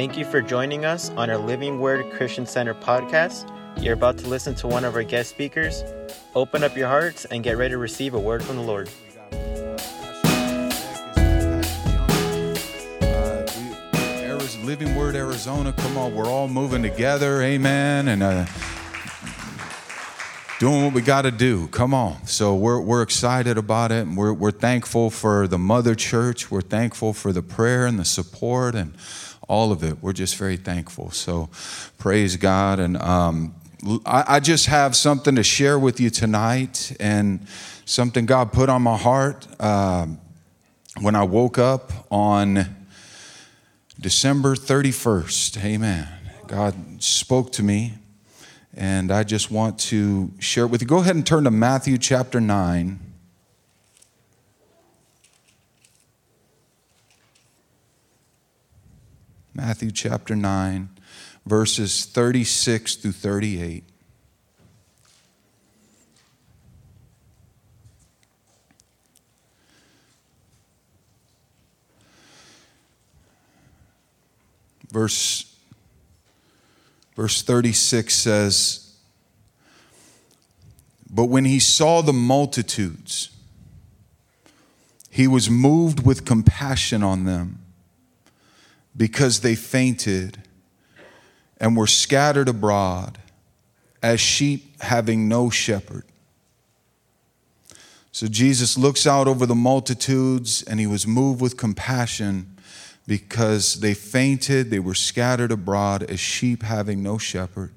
Thank you for joining us on our Living Word Christian Center podcast. You're about to listen to one of our guest speakers. Open up your hearts and get ready to receive a word from the Lord. Living Word Arizona, come on, we're all moving together, amen, and uh, doing what we got to do. Come on. So we're, we're excited about it. And we're, we're thankful for the mother church. We're thankful for the prayer and the support and all of it. We're just very thankful. So praise God. And um, I, I just have something to share with you tonight and something God put on my heart uh, when I woke up on December 31st. Amen. God spoke to me, and I just want to share it with you. Go ahead and turn to Matthew chapter 9. Matthew chapter 9, verses 36 through 38. Verse, verse 36 says, But when he saw the multitudes, he was moved with compassion on them because they fainted and were scattered abroad as sheep having no shepherd. So Jesus looks out over the multitudes and he was moved with compassion because they fainted, they were scattered abroad as sheep having no shepherd.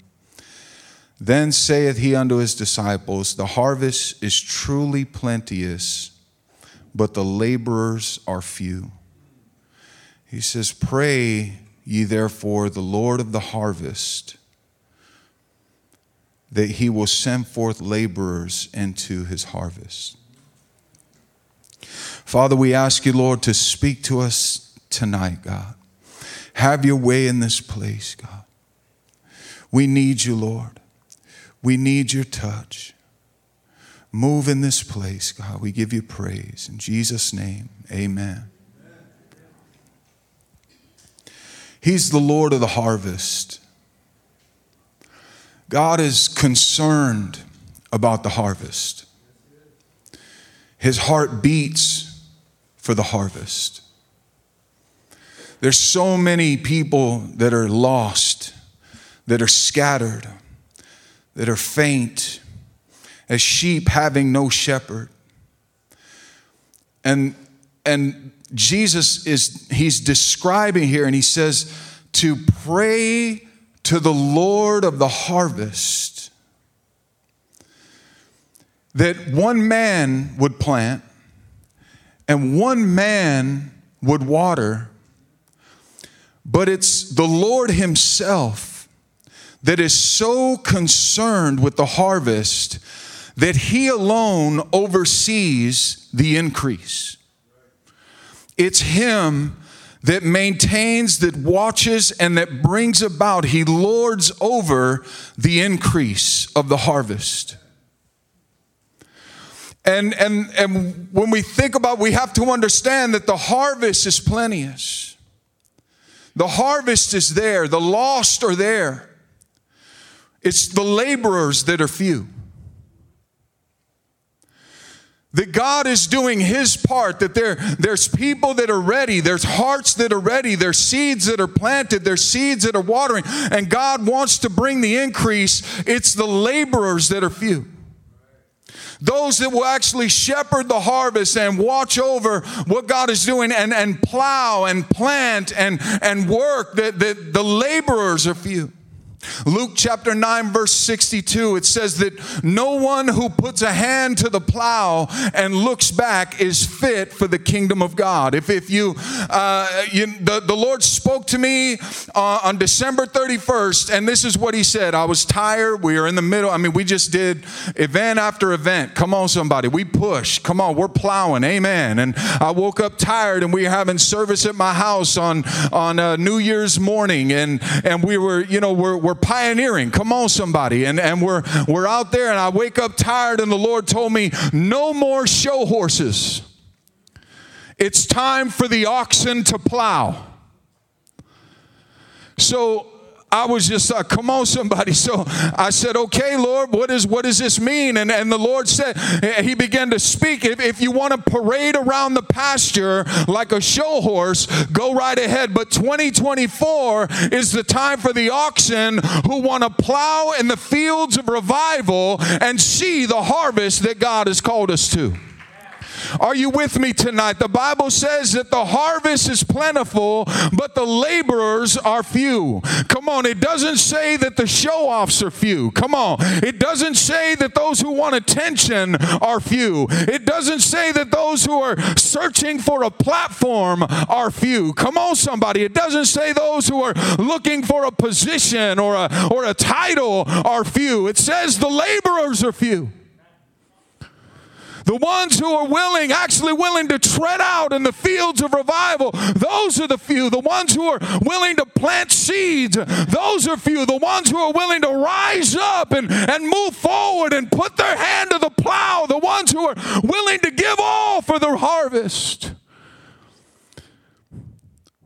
Then saith he unto his disciples, The harvest is truly plenteous, but the laborers are few. He says, Pray ye therefore the Lord of the harvest that he will send forth laborers into his harvest. Father, we ask you, Lord, to speak to us tonight, God. Have your way in this place, God. We need you, Lord. We need your touch. Move in this place, God. We give you praise. In Jesus' name, amen. He's the Lord of the harvest. God is concerned about the harvest. His heart beats for the harvest. There's so many people that are lost, that are scattered, that are faint, as sheep having no shepherd. And, and Jesus is, he's describing here, and he says, to pray to the Lord of the harvest that one man would plant and one man would water but it's the Lord Himself that is so concerned with the harvest that He alone oversees the increase. It's Him that maintains, that watches, and that brings about, He lords over the increase of the harvest. And, and, and when we think about, we have to understand that the harvest is plenteous. The harvest is there, the lost are there. It's the laborers that are few. That God is doing His part, that there, there's people that are ready, there's hearts that are ready, there's seeds that are planted, there's seeds that are watering, and God wants to bring the increase. It's the laborers that are few those that will actually shepherd the harvest and watch over what God is doing and, and plow and plant and, and work, that the, the laborers are few. Luke chapter 9, verse 62, it says that no one who puts a hand to the plow and looks back is fit for the kingdom of God. If, if you, uh, you the, the Lord spoke to me uh, on December 31st, and this is what He said I was tired. We are in the middle. I mean, we just did event after event. Come on, somebody. We push. Come on, we're plowing. Amen. And I woke up tired, and we were having service at my house on, on uh, New Year's morning, and, and we were, you know, we're, we're we're pioneering. Come on, somebody. And, and we're, we're out there, and I wake up tired, and the Lord told me, no more show horses. It's time for the oxen to plow. So I was just like, come on, somebody. So I said, okay, Lord, what is what does this mean? And and the Lord said, eh, He began to speak. If, if you want to parade around the pasture like a show horse, go right ahead. But 2024 is the time for the oxen who want to plow in the fields of revival and see the harvest that God has called us to. Are you with me tonight? The Bible says that the harvest is plentiful, but the laborers are few. Come on, it doesn't say that the show offs are few. Come on, it doesn't say that those who want attention are few. It doesn't say that those who are searching for a platform are few. Come on, somebody. It doesn't say those who are looking for a position or a, or a title are few. It says the laborers are few. The ones who are willing, actually willing to tread out in the fields of revival, those are the few. The ones who are willing to plant seeds, those are few. The ones who are willing to rise up and, and move forward and put their hand to the plow, the ones who are willing to give all for the harvest.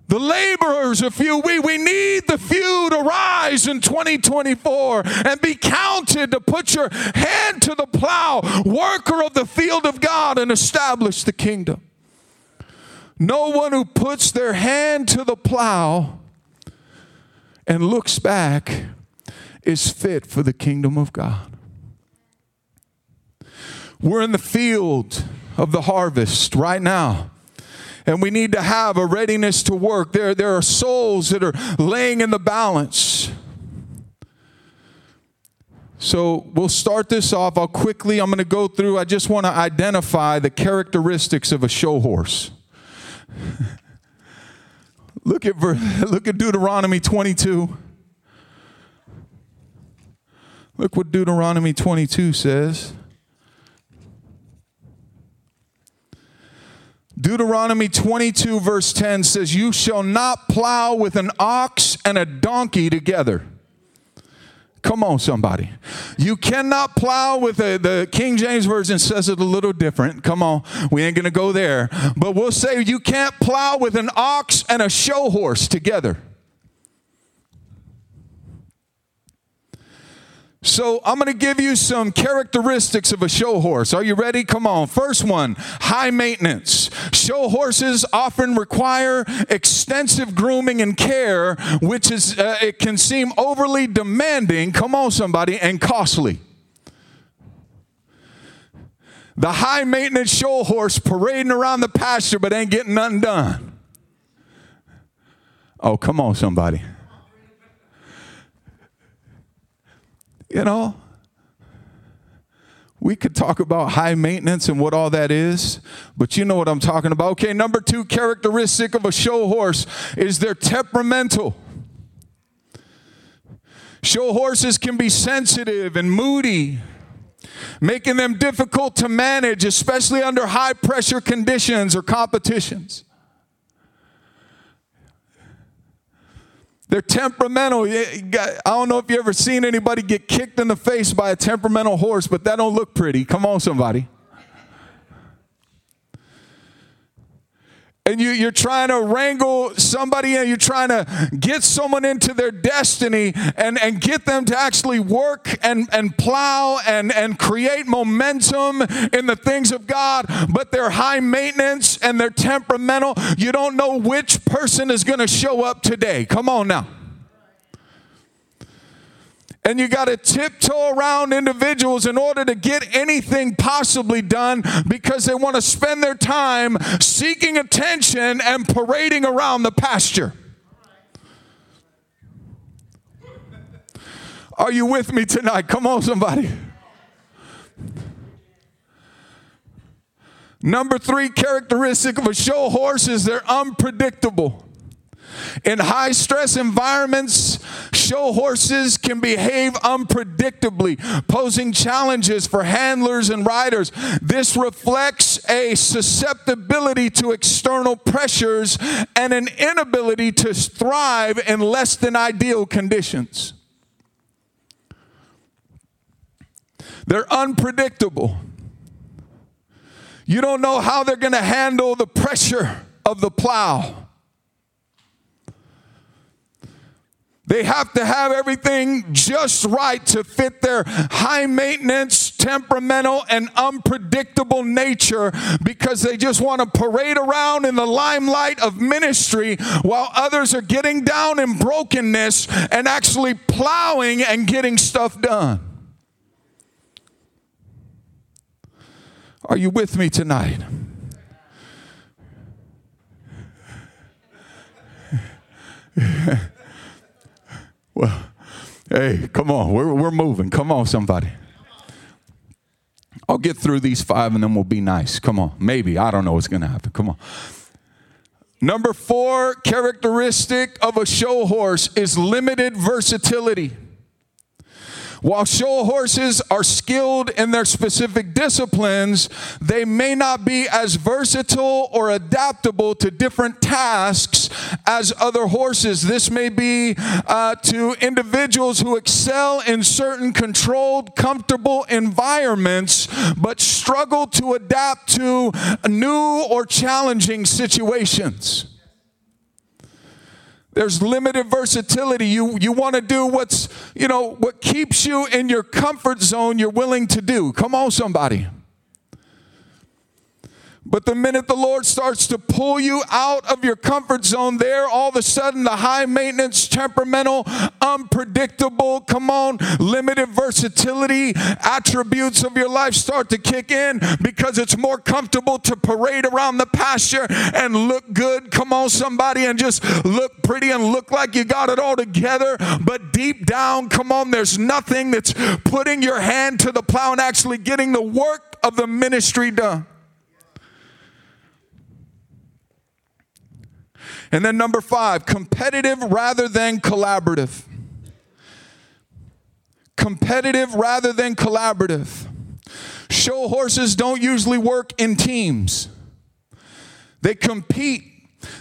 The laborers are few. We, we need the few to rise in 2024 and be counted to put your hand to the plow, worker of the field of God, and establish the kingdom. No one who puts their hand to the plow and looks back is fit for the kingdom of God. We're in the field of the harvest right now. And we need to have a readiness to work. There, there are souls that are laying in the balance. So we'll start this off. I'll quickly, I'm going to go through, I just want to identify the characteristics of a show horse. look, at, look at Deuteronomy 22. Look what Deuteronomy 22 says. Deuteronomy 22, verse 10 says, You shall not plow with an ox and a donkey together. Come on, somebody. You cannot plow with a, the King James Version says it a little different. Come on, we ain't gonna go there. But we'll say you can't plow with an ox and a show horse together. So I'm going to give you some characteristics of a show horse. Are you ready? Come on. First one, high maintenance. Show horses often require extensive grooming and care, which is uh, it can seem overly demanding. Come on somebody and costly. The high maintenance show horse parading around the pasture but ain't getting nothing done. Oh, come on somebody. You know, we could talk about high maintenance and what all that is, but you know what I'm talking about. Okay, number two characteristic of a show horse is they're temperamental. Show horses can be sensitive and moody, making them difficult to manage, especially under high pressure conditions or competitions. They're temperamental. I don't know if you ever seen anybody get kicked in the face by a temperamental horse, but that don't look pretty. Come on, somebody. And you, you're trying to wrangle somebody and you're trying to get someone into their destiny and, and get them to actually work and, and plow and, and create momentum in the things of God, but they're high maintenance and they're temperamental. You don't know which person is going to show up today. Come on now and you got to tiptoe around individuals in order to get anything possibly done because they want to spend their time seeking attention and parading around the pasture. Are you with me tonight? Come on, somebody. Number three characteristic of a show horse is they're unpredictable. In high stress environments, show horses can behave unpredictably, posing challenges for handlers and riders. This reflects a susceptibility to external pressures and an inability to thrive in less than ideal conditions. They're unpredictable. You don't know how they're going to handle the pressure of the plow. They have to have everything just right to fit their high maintenance, temperamental, and unpredictable nature because they just want to parade around in the limelight of ministry while others are getting down in brokenness and actually plowing and getting stuff done. Are you with me tonight? well, hey, come on. We're, we're moving. Come on, somebody. I'll get through these five and then we'll be nice. Come on. Maybe. I don't know what's going to happen. Come on. Number four characteristic of a show horse is limited versatility. While show horses are skilled in their specific disciplines, they may not be as versatile or adaptable to different tasks as other horses. This may be uh, to individuals who excel in certain controlled, comfortable environments, but struggle to adapt to new or challenging situations. There's limited versatility. You, you want to do what's, you know, what keeps you in your comfort zone, you're willing to do. Come on, somebody. But the minute the Lord starts to pull you out of your comfort zone, there all of a sudden the high maintenance, temperamental, unpredictable, come on, limited versatility attributes of your life start to kick in because it's more comfortable to parade around the pasture and look good. Come on, somebody, and just look pretty and look like you got it all together. But deep down, come on, there's nothing that's putting your hand to the plow and actually getting the work of the ministry done. And then number five, competitive rather than collaborative. Competitive rather than collaborative. Show horses don't usually work in teams, they compete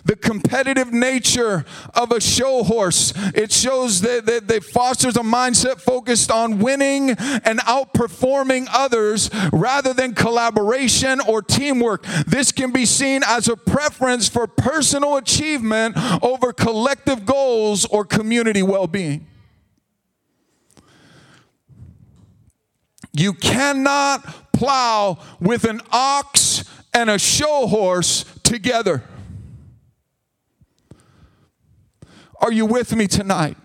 the competitive nature of a show horse. It shows that, that, that fosters a mindset focused on winning and outperforming others rather than collaboration or teamwork. This can be seen as a preference for personal achievement over collective goals or community well being. You cannot plow with an ox and a show horse together. Are you with me tonight?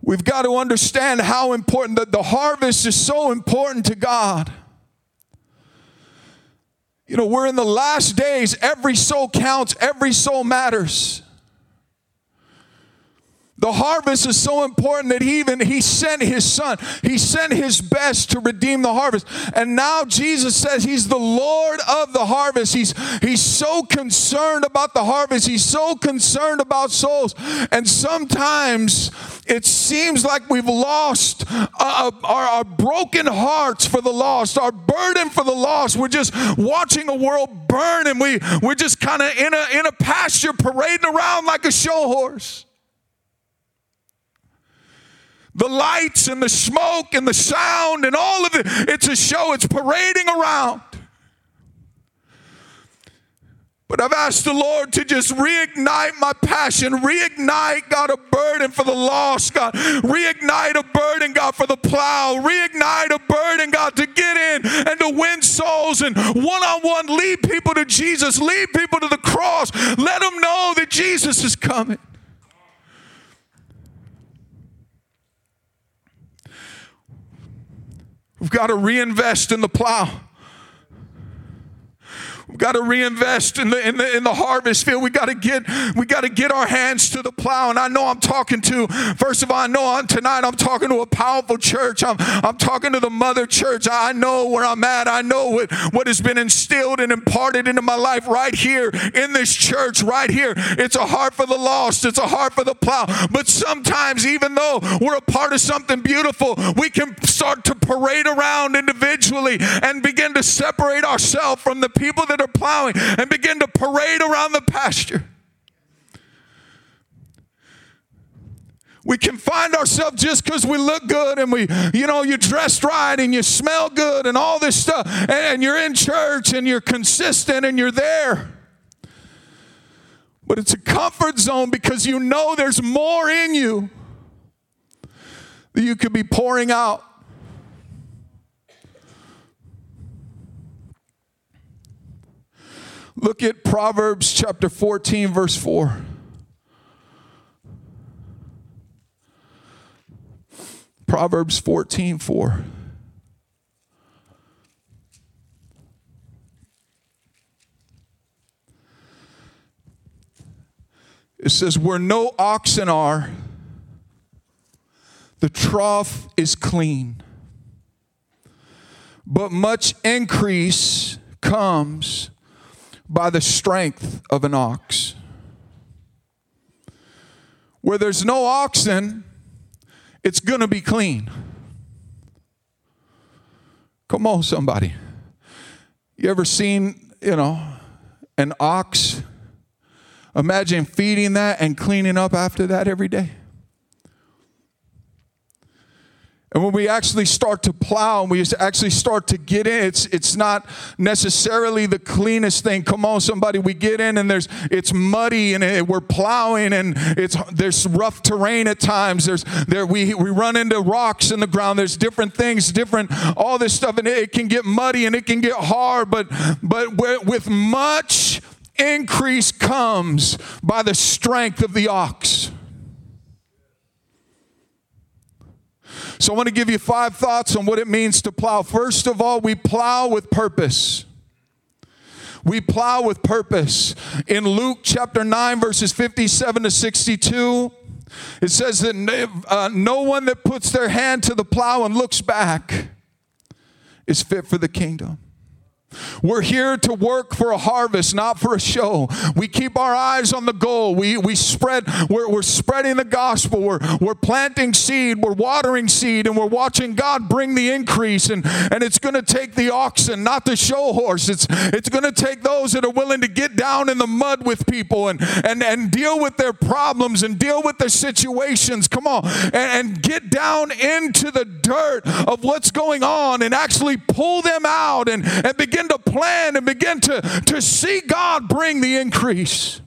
We've got to understand how important that the harvest is so important to God. You know, we're in the last days. Every soul counts, every soul matters. The harvest is so important that he even he sent his son. He sent his best to redeem the harvest. And now Jesus says he's the Lord of the harvest. He's he's so concerned about the harvest. He's so concerned about souls. And sometimes it seems like we've lost uh, our, our broken hearts for the lost, our burden for the lost. We're just watching a world burn and we, we're just kind of in a, in a pasture parading around like a show horse the lights and the smoke and the sound and all of it. It's a show, it's parading around. But I've asked the Lord to just reignite my passion, reignite, God, a burden for the lost, God, reignite a burden, God, for the plow, reignite a burden, God, to get in and to win souls and one on one lead people to Jesus, lead people to the cross, let them know that Jesus is coming. We've got to reinvest in the plow. We've got to reinvest in the, in the, in the harvest field. We got to get, we got to get our hands to the plow. And I know I'm talking to, first of all, I know I'm, tonight I'm talking to a powerful church. I'm, I'm talking to the mother church. I know where I'm at. I know what, what has been instilled and imparted into my life right here in this church, right here. It's a heart for the lost. It's a heart for the plow. But sometimes, even though we're a part of something beautiful, we can start to parade around individually and begin to separate ourselves from the people that are plowing and begin to parade around the pasture. We can find ourselves just because we look good and we, you know, you dressed right and you smell good and all this stuff, and, and you're in church and you're consistent and you're there. But it's a comfort zone because you know there's more in you that you could be pouring out. Look at Proverbs chapter 14, verse 4. Proverbs 14 4. It says, Where no oxen are, the trough is clean, but much increase comes by the strength of an ox. Where there's no oxen, it's going to be clean. Come on, somebody. You ever seen, you know, an ox? Imagine feeding that and cleaning up after that every day. And when we actually start to plow and we actually start to get in, it's it's not necessarily the cleanest thing. Come on, somebody, we get in and there's it's muddy and it, we're plowing and it's there's rough terrain at times. There's there we we run into rocks in the ground. There's different things, different all this stuff, and it, it can get muddy and it can get hard. But but with much increase comes by the strength of the ox. So I want to give you five thoughts on what it means to plow. First of all, we plow with purpose. We plow with purpose. In Luke chapter 9, verses 57 to 62, it says that uh, no one that puts their hand to the plow and looks back is fit for the kingdom. We're here to work for a harvest, not for a show. We keep our eyes on the goal. We, we spread, we're, we're spreading the gospel. We're, we're planting seed. We're watering seed and we're watching God bring the increase. And, and it's going to take the oxen, not the show horse. It's, it's going to take those that are willing to get down in the mud with people and, and, and deal with their problems and deal with their situations. Come on. And, and get down into the dirt of what's going on and actually pull them out and, and begin begin to plan and begin to, to see God bring the increase.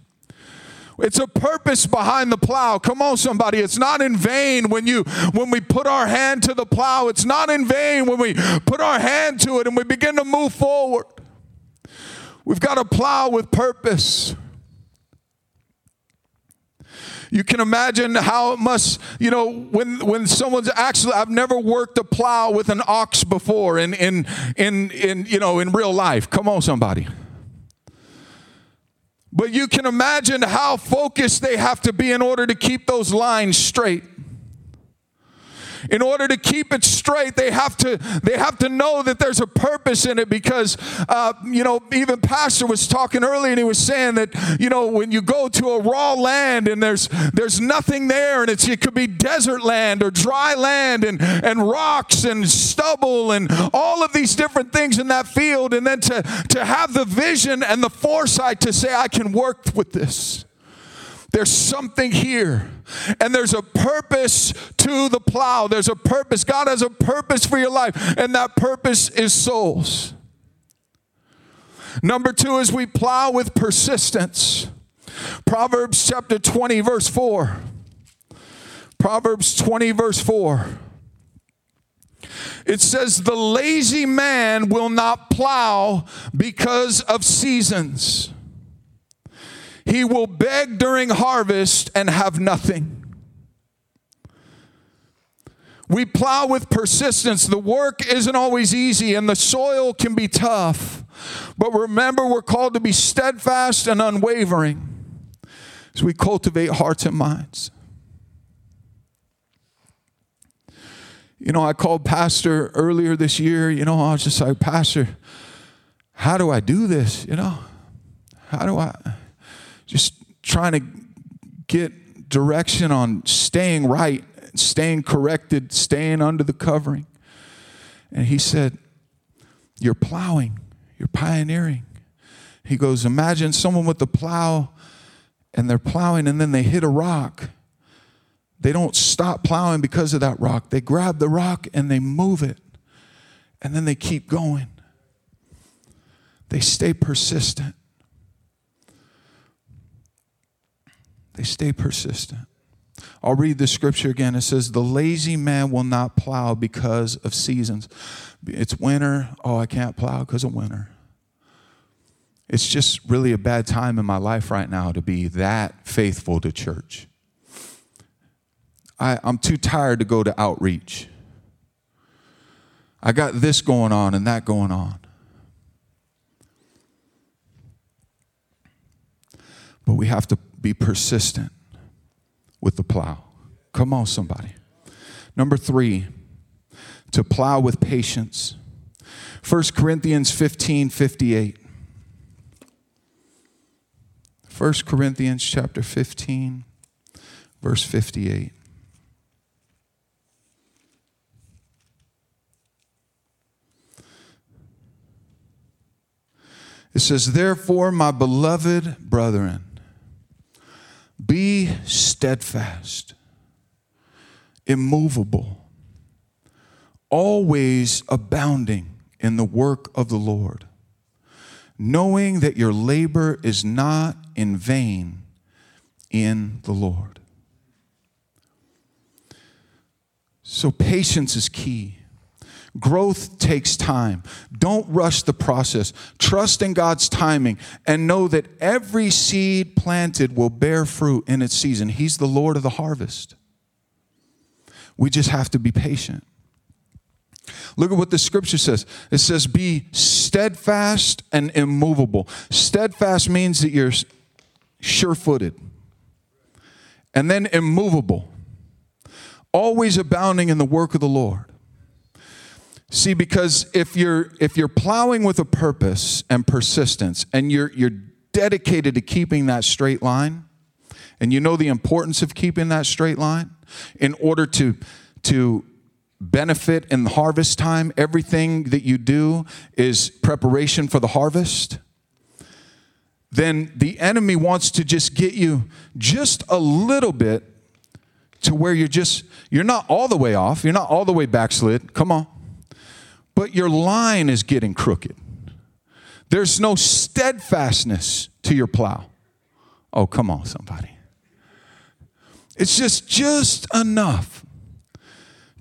It's a purpose behind the plow. Come on, somebody. It's not in vain when you when we put our hand to the plow. It's not in vain when we put our hand to it and we begin to move forward. We've got to plow with purpose. You can imagine how it must, you know, when when someone's actually I've never worked a plow with an ox before in in in in you know in real life. Come on, somebody. But you can imagine how focused they have to be in order to keep those lines straight in order to keep it straight, they have to they have to know that there's a purpose in it because uh, you know even Pastor was talking earlier and he was saying that you know when you go to a raw land and there's there's nothing there and it's it could be desert land or dry land and and rocks and stubble and all of these different things in that field and then to to have the vision and the foresight to say I can work with this. There's something here. And there's a purpose to the plow. There's a purpose. God has a purpose for your life, and that purpose is souls. Number two is we plow with persistence. Proverbs chapter 20, verse 4. Proverbs 20, verse 4. It says, The lazy man will not plow because of seasons he will beg during harvest and have nothing. We plow with persistence. The work isn't always easy and the soil can be tough. But remember, we're called to be steadfast and unwavering as we cultivate hearts and minds. You know, I called Pastor earlier this year. You know, I was just like, Pastor, how do I do this? You know, how do I? Just trying to get direction on staying right, staying corrected, staying under the covering. And he said, You're plowing, you're pioneering. He goes, Imagine someone with a plow and they're plowing and then they hit a rock. they don't stop plowing because of that rock. They grab the rock and they move it. And then they keep going. They stay persistent. They stay persistent. I'll read the scripture again. It says, The lazy man will not plow because of seasons. It's winter. Oh, I can't plow because of winter. It's just really a bad time in my life right now to be that faithful to church. I, I'm too tired to go to outreach. I got this going on and that going on. But we have to be persistent with the plow. Come on, somebody. Number three, to plow with patience. 1 Corinthians 15 58. 1 Corinthians chapter 15, verse 58. It says, Therefore, my beloved brethren, be steadfast, immovable, always abounding in the work of the Lord, knowing that your labor is not in vain in the Lord. So, patience is key. Growth takes time. Don't rush the process. Trust in God's timing and know that every seed planted will bear fruit in its season. He's the Lord of the harvest. We just have to be patient. Look at what the scripture says. It says, Be steadfast and immovable. Steadfast means that you're sure footed, and then immovable, always abounding in the work of the Lord. See, because if you're if you're plowing with a purpose and persistence, and you're you're dedicated to keeping that straight line, and you know the importance of keeping that straight line in order to to benefit in the harvest time, everything that you do is preparation for the harvest. Then the enemy wants to just get you just a little bit to where you're just you're not all the way off, you're not all the way backslid. Come on but your line is getting crooked. There's no steadfastness to your plow. Oh, come on, somebody. It's just just enough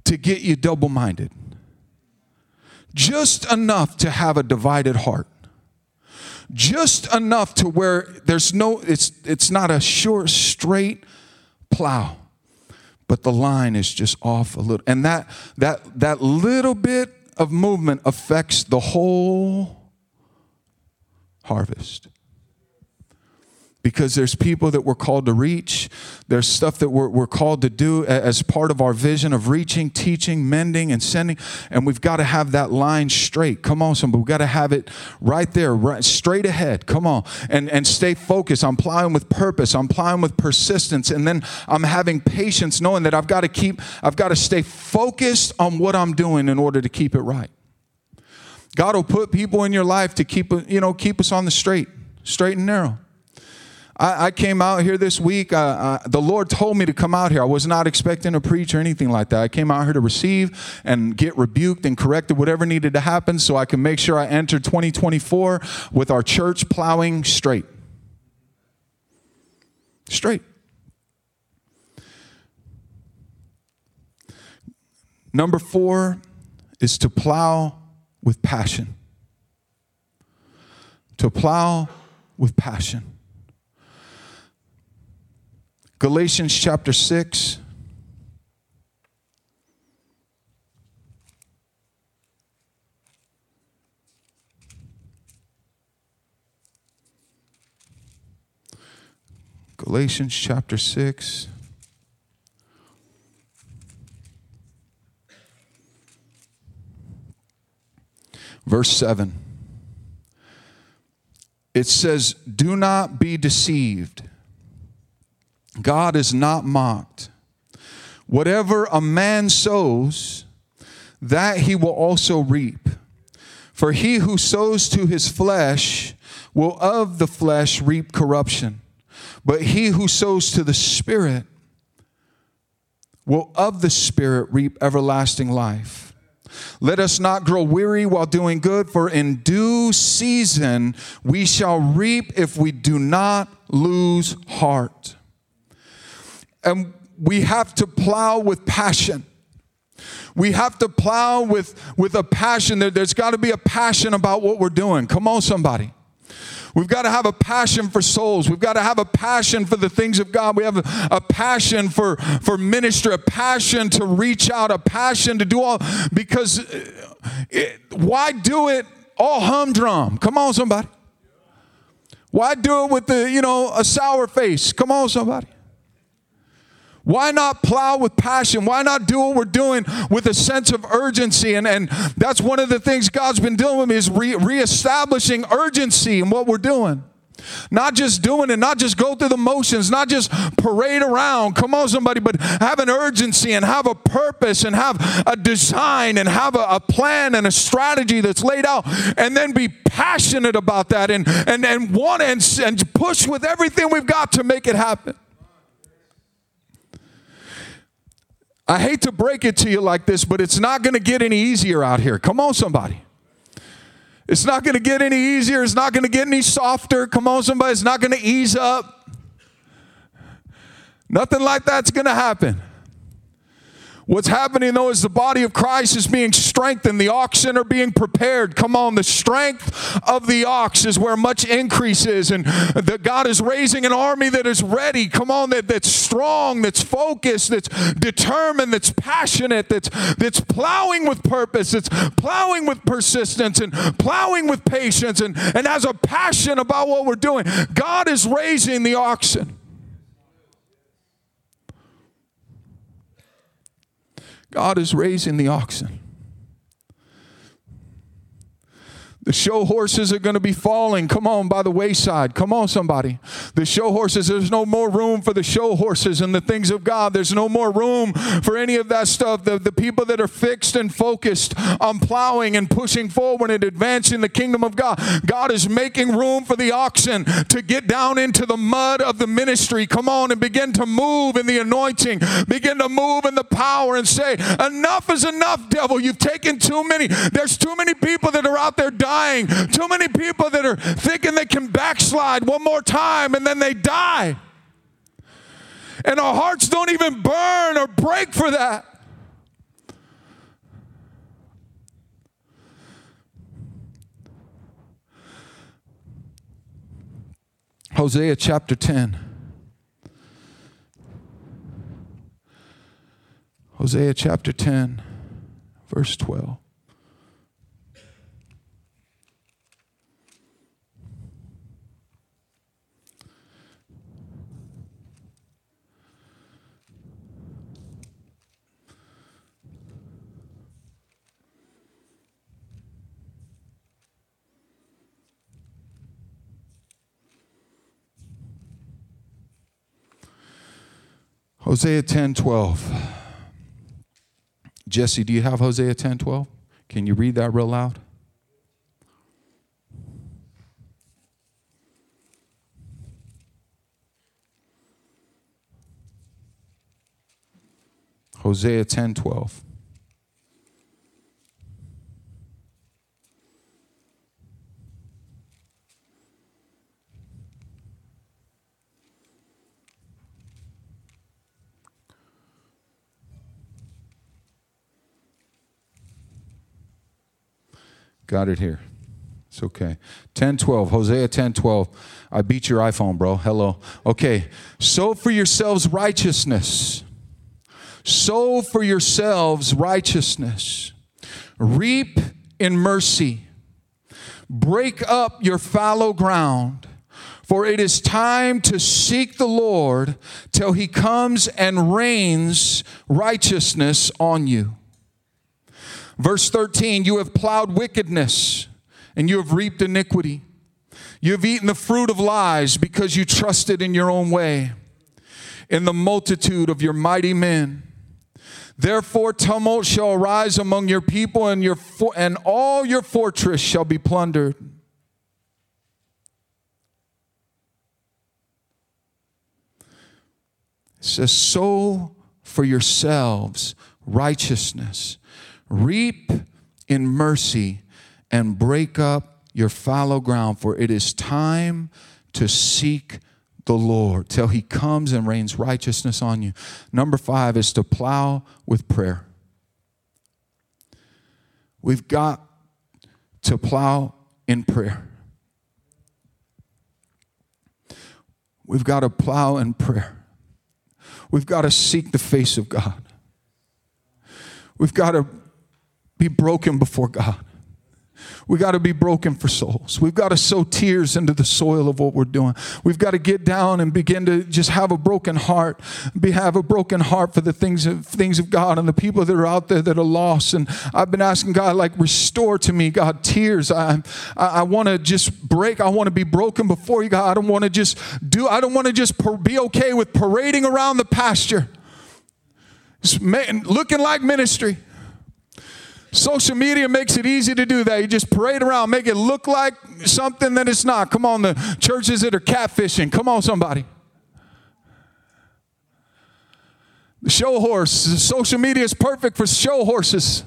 to get you double minded. Just enough to have a divided heart. Just enough to where there's no it's it's not a short straight plow but the line is just off a little and that that that little bit of movement affects the whole harvest. Because there's people that we're called to reach. There's stuff that we're, we're called to do as part of our vision of reaching, teaching, mending, and sending. And we've got to have that line straight. Come on, somebody. We've got to have it right there, right, straight ahead. Come on. And, and stay focused. I'm plowing with purpose. I'm plowing with persistence. And then I'm having patience, knowing that I've got to keep, I've got to stay focused on what I'm doing in order to keep it right. God will put people in your life to keep, you know, keep us on the straight, straight and narrow. I, I came out here this week. Uh, uh, the Lord told me to come out here. I was not expecting to preach or anything like that. I came out here to receive and get rebuked and corrected whatever needed to happen so I can make sure I enter 2024 with our church plowing straight. Straight. Number four is to plow with passion. To plow with passion. Galatians chapter 6. Galatians chapter 6. Verse 7. It says, Do not be deceived. God is not mocked. Whatever a man sows, that he will also reap. For he who sows to his flesh will of the flesh reap corruption, but he who sows to the Spirit will of the Spirit reap everlasting life. Let us not grow weary while doing good, for in due season we shall reap if we do not lose heart. And we have to plow with passion. We have to plow with, with a passion. There, there's got to be a passion about what we're doing. Come on, somebody. We've got to have a passion for souls. We've got to have a passion for the things of God. We have a, a, passion for, for ministry, a passion to reach out, a passion to do all, because uh, it, why do it all humdrum? Come on, somebody. Why do it with the, you know, a sour face? Come on, somebody. Why not plow with passion? Why not do what we're doing with a sense of urgency? And, and that's one of the things God's been doing with me is re- reestablishing urgency in what we're doing. Not just doing it, not just go through the motions, not just parade around. Come on, somebody, but have an urgency and have a purpose and have a design and have a, a, plan and a strategy that's laid out, and then be passionate about that and and and want and, and push with everything we've got to make it happen. I hate to break it to you like this, but it's not going to get any easier out here. Come on, somebody. It's not going to get any easier. It's not going to get any softer. Come on, somebody. It's not going to ease up. Nothing like that's going to happen. What's happening though is the body of Christ is being strengthened. The oxen are being prepared. Come on, the strength of the ox is where much increase is. And that God is raising an army that is ready. Come on, that, that's strong, that's focused, that's determined, that's passionate, that's, that's plowing with purpose, that's plowing with persistence and plowing with patience and, and has a passion about what we're doing. God is raising the oxen. God is raising the oxen. The show horses are going to be falling. Come on, by the wayside. Come on, somebody. The show horses, there's no more room for the show horses and the things of God. There's no more room for any of that stuff. The, the people that are fixed and focused on plowing and pushing forward and advancing the kingdom of God. God is making room for the oxen to get down into the mud of the ministry. Come on and begin to move in the anointing, begin to move in the power and say, Enough is enough, devil. You've taken too many. There's too many people that are out there dying Too many people that are thinking they can backslide one more time and then they die. And our hearts don't even burn or break for that. Hosea chapter 10. Hosea chapter 10, verse 12. Hosea 10 12. Jesse, do you have Hosea 10 12? Can you read that real loud? Hosea 10 12. Got it here. It's okay. 10 12, Hosea 10 12. I beat your iPhone, bro. Hello. Okay. Sow for yourselves righteousness. Sow for yourselves righteousness. Reap in mercy. Break up your fallow ground. For it is time to seek the Lord till he comes and rains righteousness on you. Verse 13, you have plowed wickedness and you have reaped iniquity. You have eaten the fruit of lies because you trusted in your own way, in the multitude of your mighty men. Therefore, tumult shall arise among your people, and, your and all your fortress shall be plundered. It says, sow for yourselves righteousness, reap in mercy, and break up your fallow ground, for it is time to seek the Lord till he comes and rains righteousness on you. Number five is to plow with prayer. We've got to plow in prayer. We've got to plow in prayer. We've got to seek the face of God. We've got to be broken before God. We got to be broken for souls. We've got to sow tears into the soil of what we're doing. We've got to get down and begin to just have a broken heart, be have a broken heart for the things of things of God and the people that are out there that are lost. And I've been asking God, like, restore to me, God, tears. I I, I want to just break. I want to be broken before you, God. I don't want to just do. I don't want to just be okay with parading around the pasture, man, looking like ministry. Social media makes it easy to do that. You just parade around, make it look like something that it's not. Come on, the churches that are catfishing. Come on, somebody. The show horse. Social media is perfect for show horses.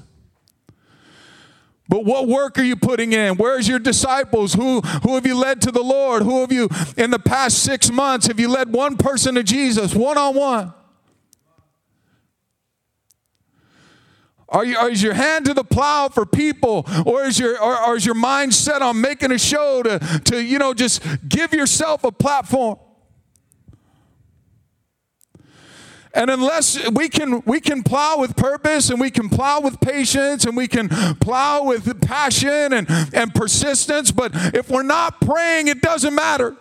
But what work are you putting in? Where's your disciples? Who, who have you led to the Lord? Who have you, in the past six months, have you led one person to Jesus one on one? Are you, is your hand to the plow for people, or is your or, or is your mind set on making a show to, to you know just give yourself a platform? And unless we can we can plow with purpose and we can plow with patience and we can plow with passion and, and persistence, but if we're not praying, it doesn't matter.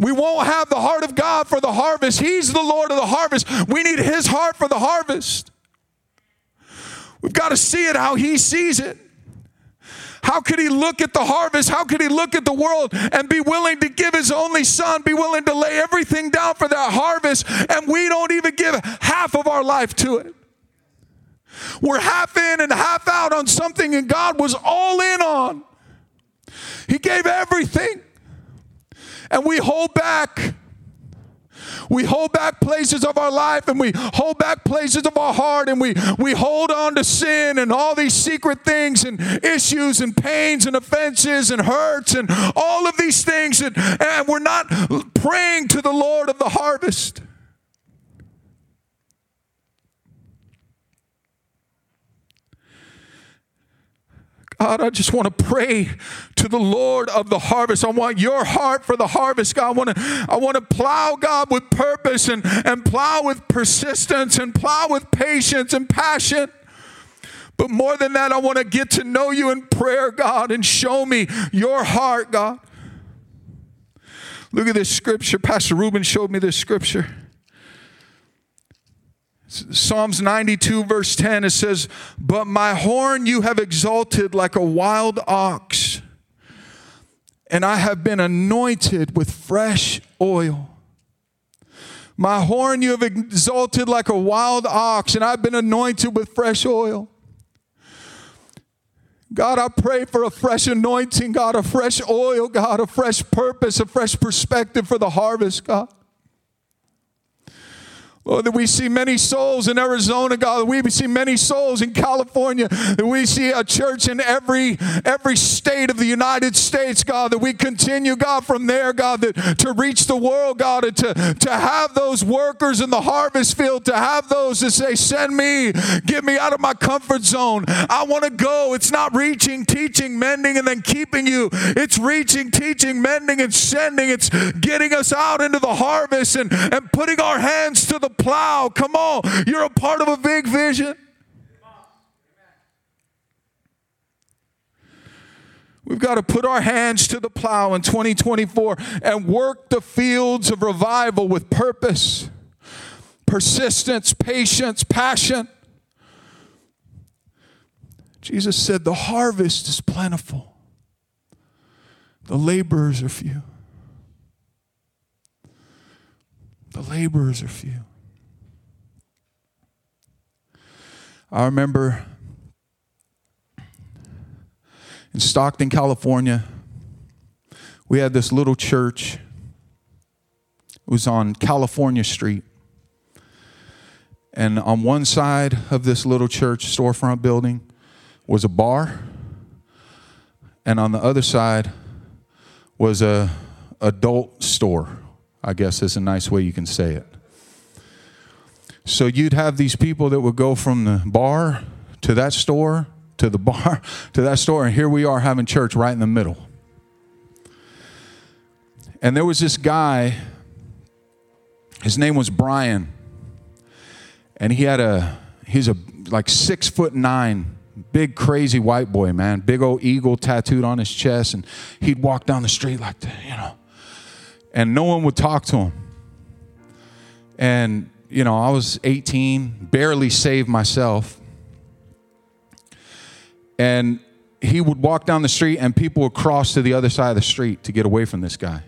We won't have the heart of God for the harvest. He's the Lord of the harvest. We need His heart for the harvest. We've got to see it how he sees it. How could he look at the harvest? How could he look at the world and be willing to give his only son, be willing to lay everything down for that harvest, and we don't even give half of our life to it? We're half in and half out on something, and God was all in on. He gave everything, and we hold back. We hold back places of our life and we hold back places of our heart and we, we hold on to sin and all these secret things and issues and pains and offenses and hurts and all of these things. And, and we're not praying to the Lord of the harvest. God, I just want to pray to the Lord of the harvest. I want your heart for the harvest, God. I want to, I want to plow, God, with purpose and, and plow with persistence and plow with patience and passion. But more than that, I want to get to know you in prayer, God, and show me your heart, God. Look at this scripture. Pastor Ruben showed me this scripture. Psalms 92, verse 10, it says, But my horn you have exalted like a wild ox, and I have been anointed with fresh oil. My horn you have exalted like a wild ox, and I've been anointed with fresh oil. God, I pray for a fresh anointing, God, a fresh oil, God, a fresh purpose, a fresh perspective for the harvest, God. Lord, that we see many souls in Arizona, God. We see many souls in California. That we see a church in every every state of the United States, God. That we continue, God, from there, God, that to reach the world, God, and to, to have those workers in the harvest field, to have those that say, Send me, get me out of my comfort zone. I want to go. It's not reaching, teaching, mending, and then keeping you. It's reaching, teaching, mending, and sending. It's getting us out into the harvest and, and putting our hands to the plow. Come on. You're a part of a big vision. We've got to put our hands to the plow in 2024 and work the fields of revival with purpose, persistence, patience, passion. Jesus said, The harvest is plentiful, the laborers are few. The laborers are few. I remember in Stockton, California, we had this little church. It was on California Street. And on one side of this little church storefront building was a bar, and on the other side was a adult store. I guess is a nice way you can say it. So you'd have these people that would go from the bar to that store to the bar to that store, and here we are having church right in the middle. And there was this guy, his name was Brian, and he had a he's a like six foot nine big crazy white boy man big old eagle tattooed on his chest and he'd walk down the street like that you know and no one would talk to him and you know i was 18 barely saved myself and he would walk down the street and people would cross to the other side of the street to get away from this guy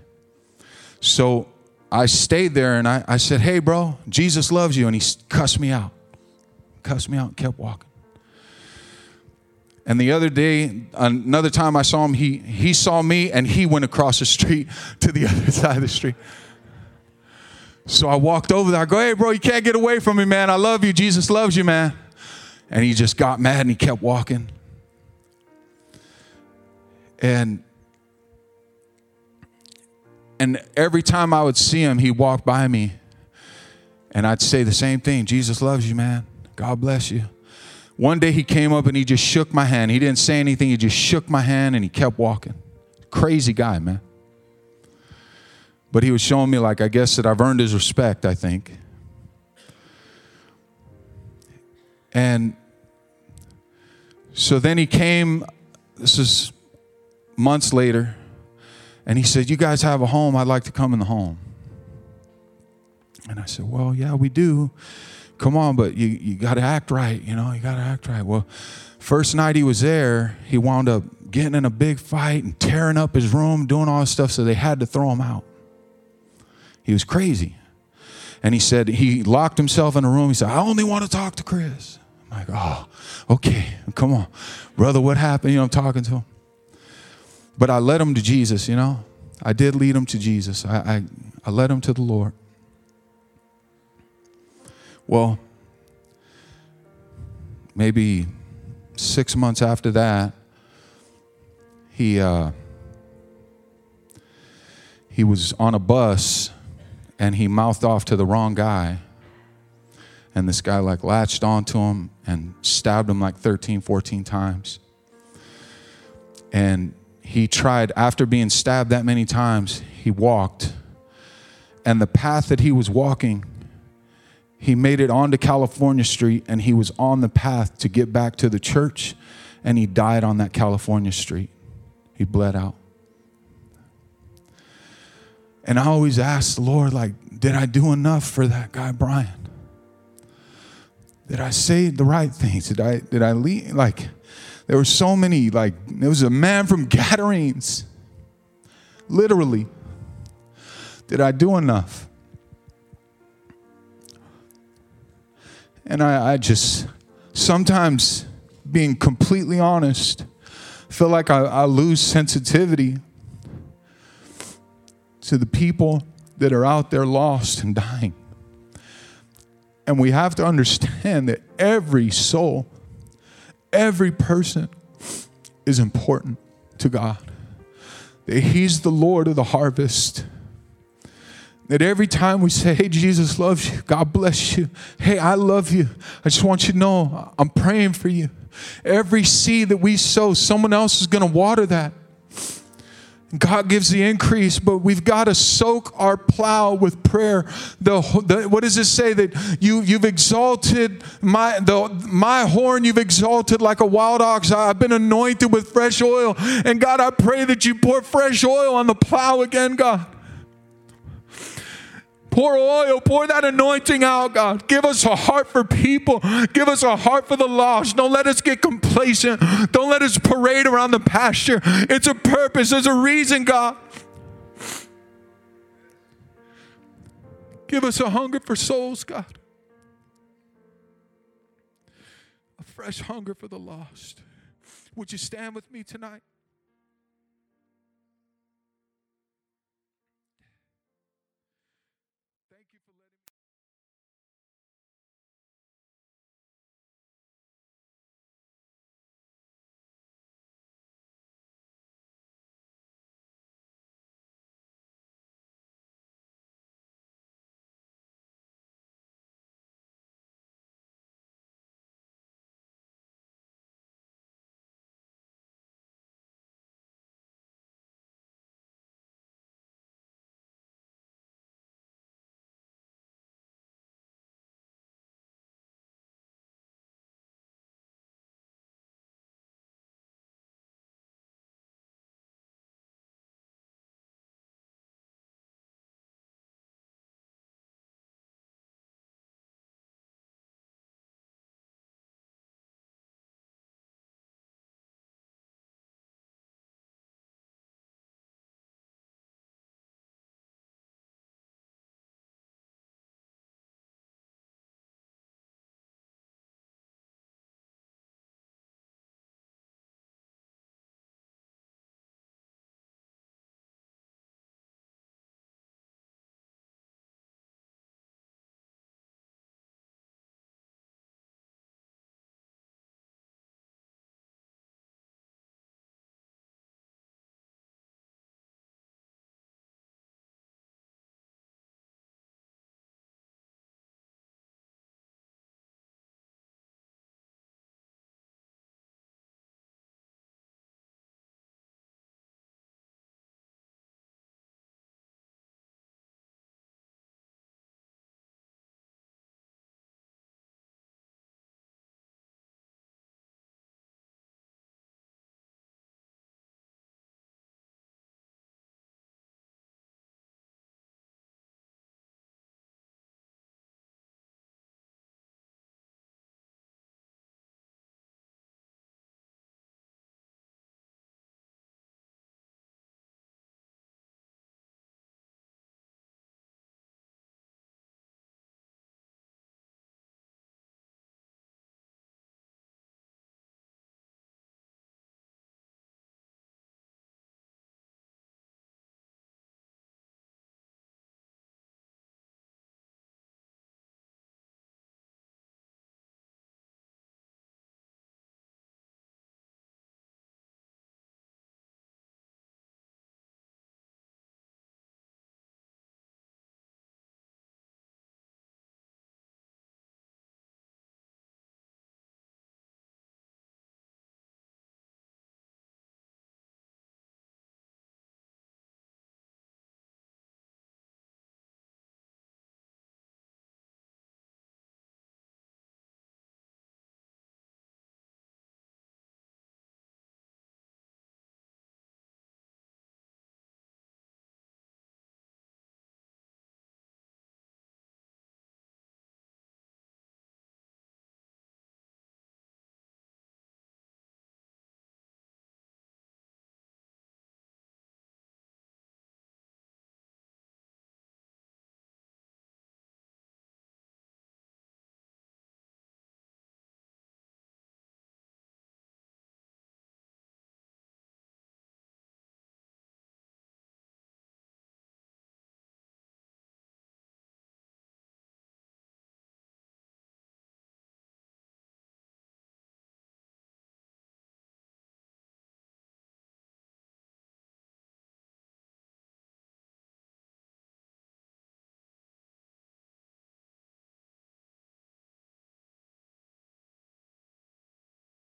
so I stayed there and I, I said, Hey, bro, Jesus loves you. And he cussed me out, cussed me out, and kept walking. And the other day, another time I saw him, he, he saw me and he went across the street to the other side of the street. So I walked over there. I go, Hey, bro, you can't get away from me, man. I love you. Jesus loves you, man. And he just got mad and he kept walking. And and every time I would see him, he'd walk by me. And I'd say the same thing Jesus loves you, man. God bless you. One day he came up and he just shook my hand. He didn't say anything, he just shook my hand and he kept walking. Crazy guy, man. But he was showing me, like, I guess that I've earned his respect, I think. And so then he came, this is months later, and he said, You guys have a home. I'd like to come in the home. And I said, Well, yeah, we do. Come on, but you, you got to act right. You know, you got to act right. Well, first night he was there, he wound up getting in a big fight and tearing up his room, doing all this stuff, so they had to throw him out. He was crazy. And he said, he locked himself in a room. He said, I only want to talk to Chris. I'm like, oh, okay, come on. Brother, what happened? You know, I'm talking to him. But I led him to Jesus, you know. I did lead him to Jesus. I, I, I led him to the Lord. Well, maybe six months after that, he uh, he was on a bus and he mouthed off to the wrong guy. And this guy like latched onto him and stabbed him like 13, 14 times. And he tried, after being stabbed that many times, he walked. And the path that he was walking, he made it onto California Street and he was on the path to get back to the church and he died on that California Street. He bled out. And I always ask the Lord, like, did I do enough for that guy, Brian? Did I say the right things? Did I, did I? Like, there were so many, like, there was a man from Gadarenes. Literally. Did I do enough? And I, I just, sometimes being completely honest, feel like I, I lose sensitivity to the people that are out there lost and dying. And we have to understand that every soul every person is important to God. That He's the Lord of the harvest. That every time we say, Hey, Jesus loves you, God bless you, hey, I love you, I just want you to know I'm praying for you. Every seed that we sow, someone else is going to water that. God gives the increase, but we've got to soak our plow with prayer. The, the, what does it say that you you've exalted my the my horn you've exalted like a wild ox. I've been anointed with fresh oil, and God, I pray that you pour fresh oil on the plow again, God. Pour oil, pour that anointing out, God. Give us a heart for people. Give us a heart for the lost. Don't let us get complacent. Don't let us parade around the pasture. It's a purpose, there's a reason, God. Give us a hunger for souls, God. A fresh hunger for the lost. Would you stand with me tonight? for letting me.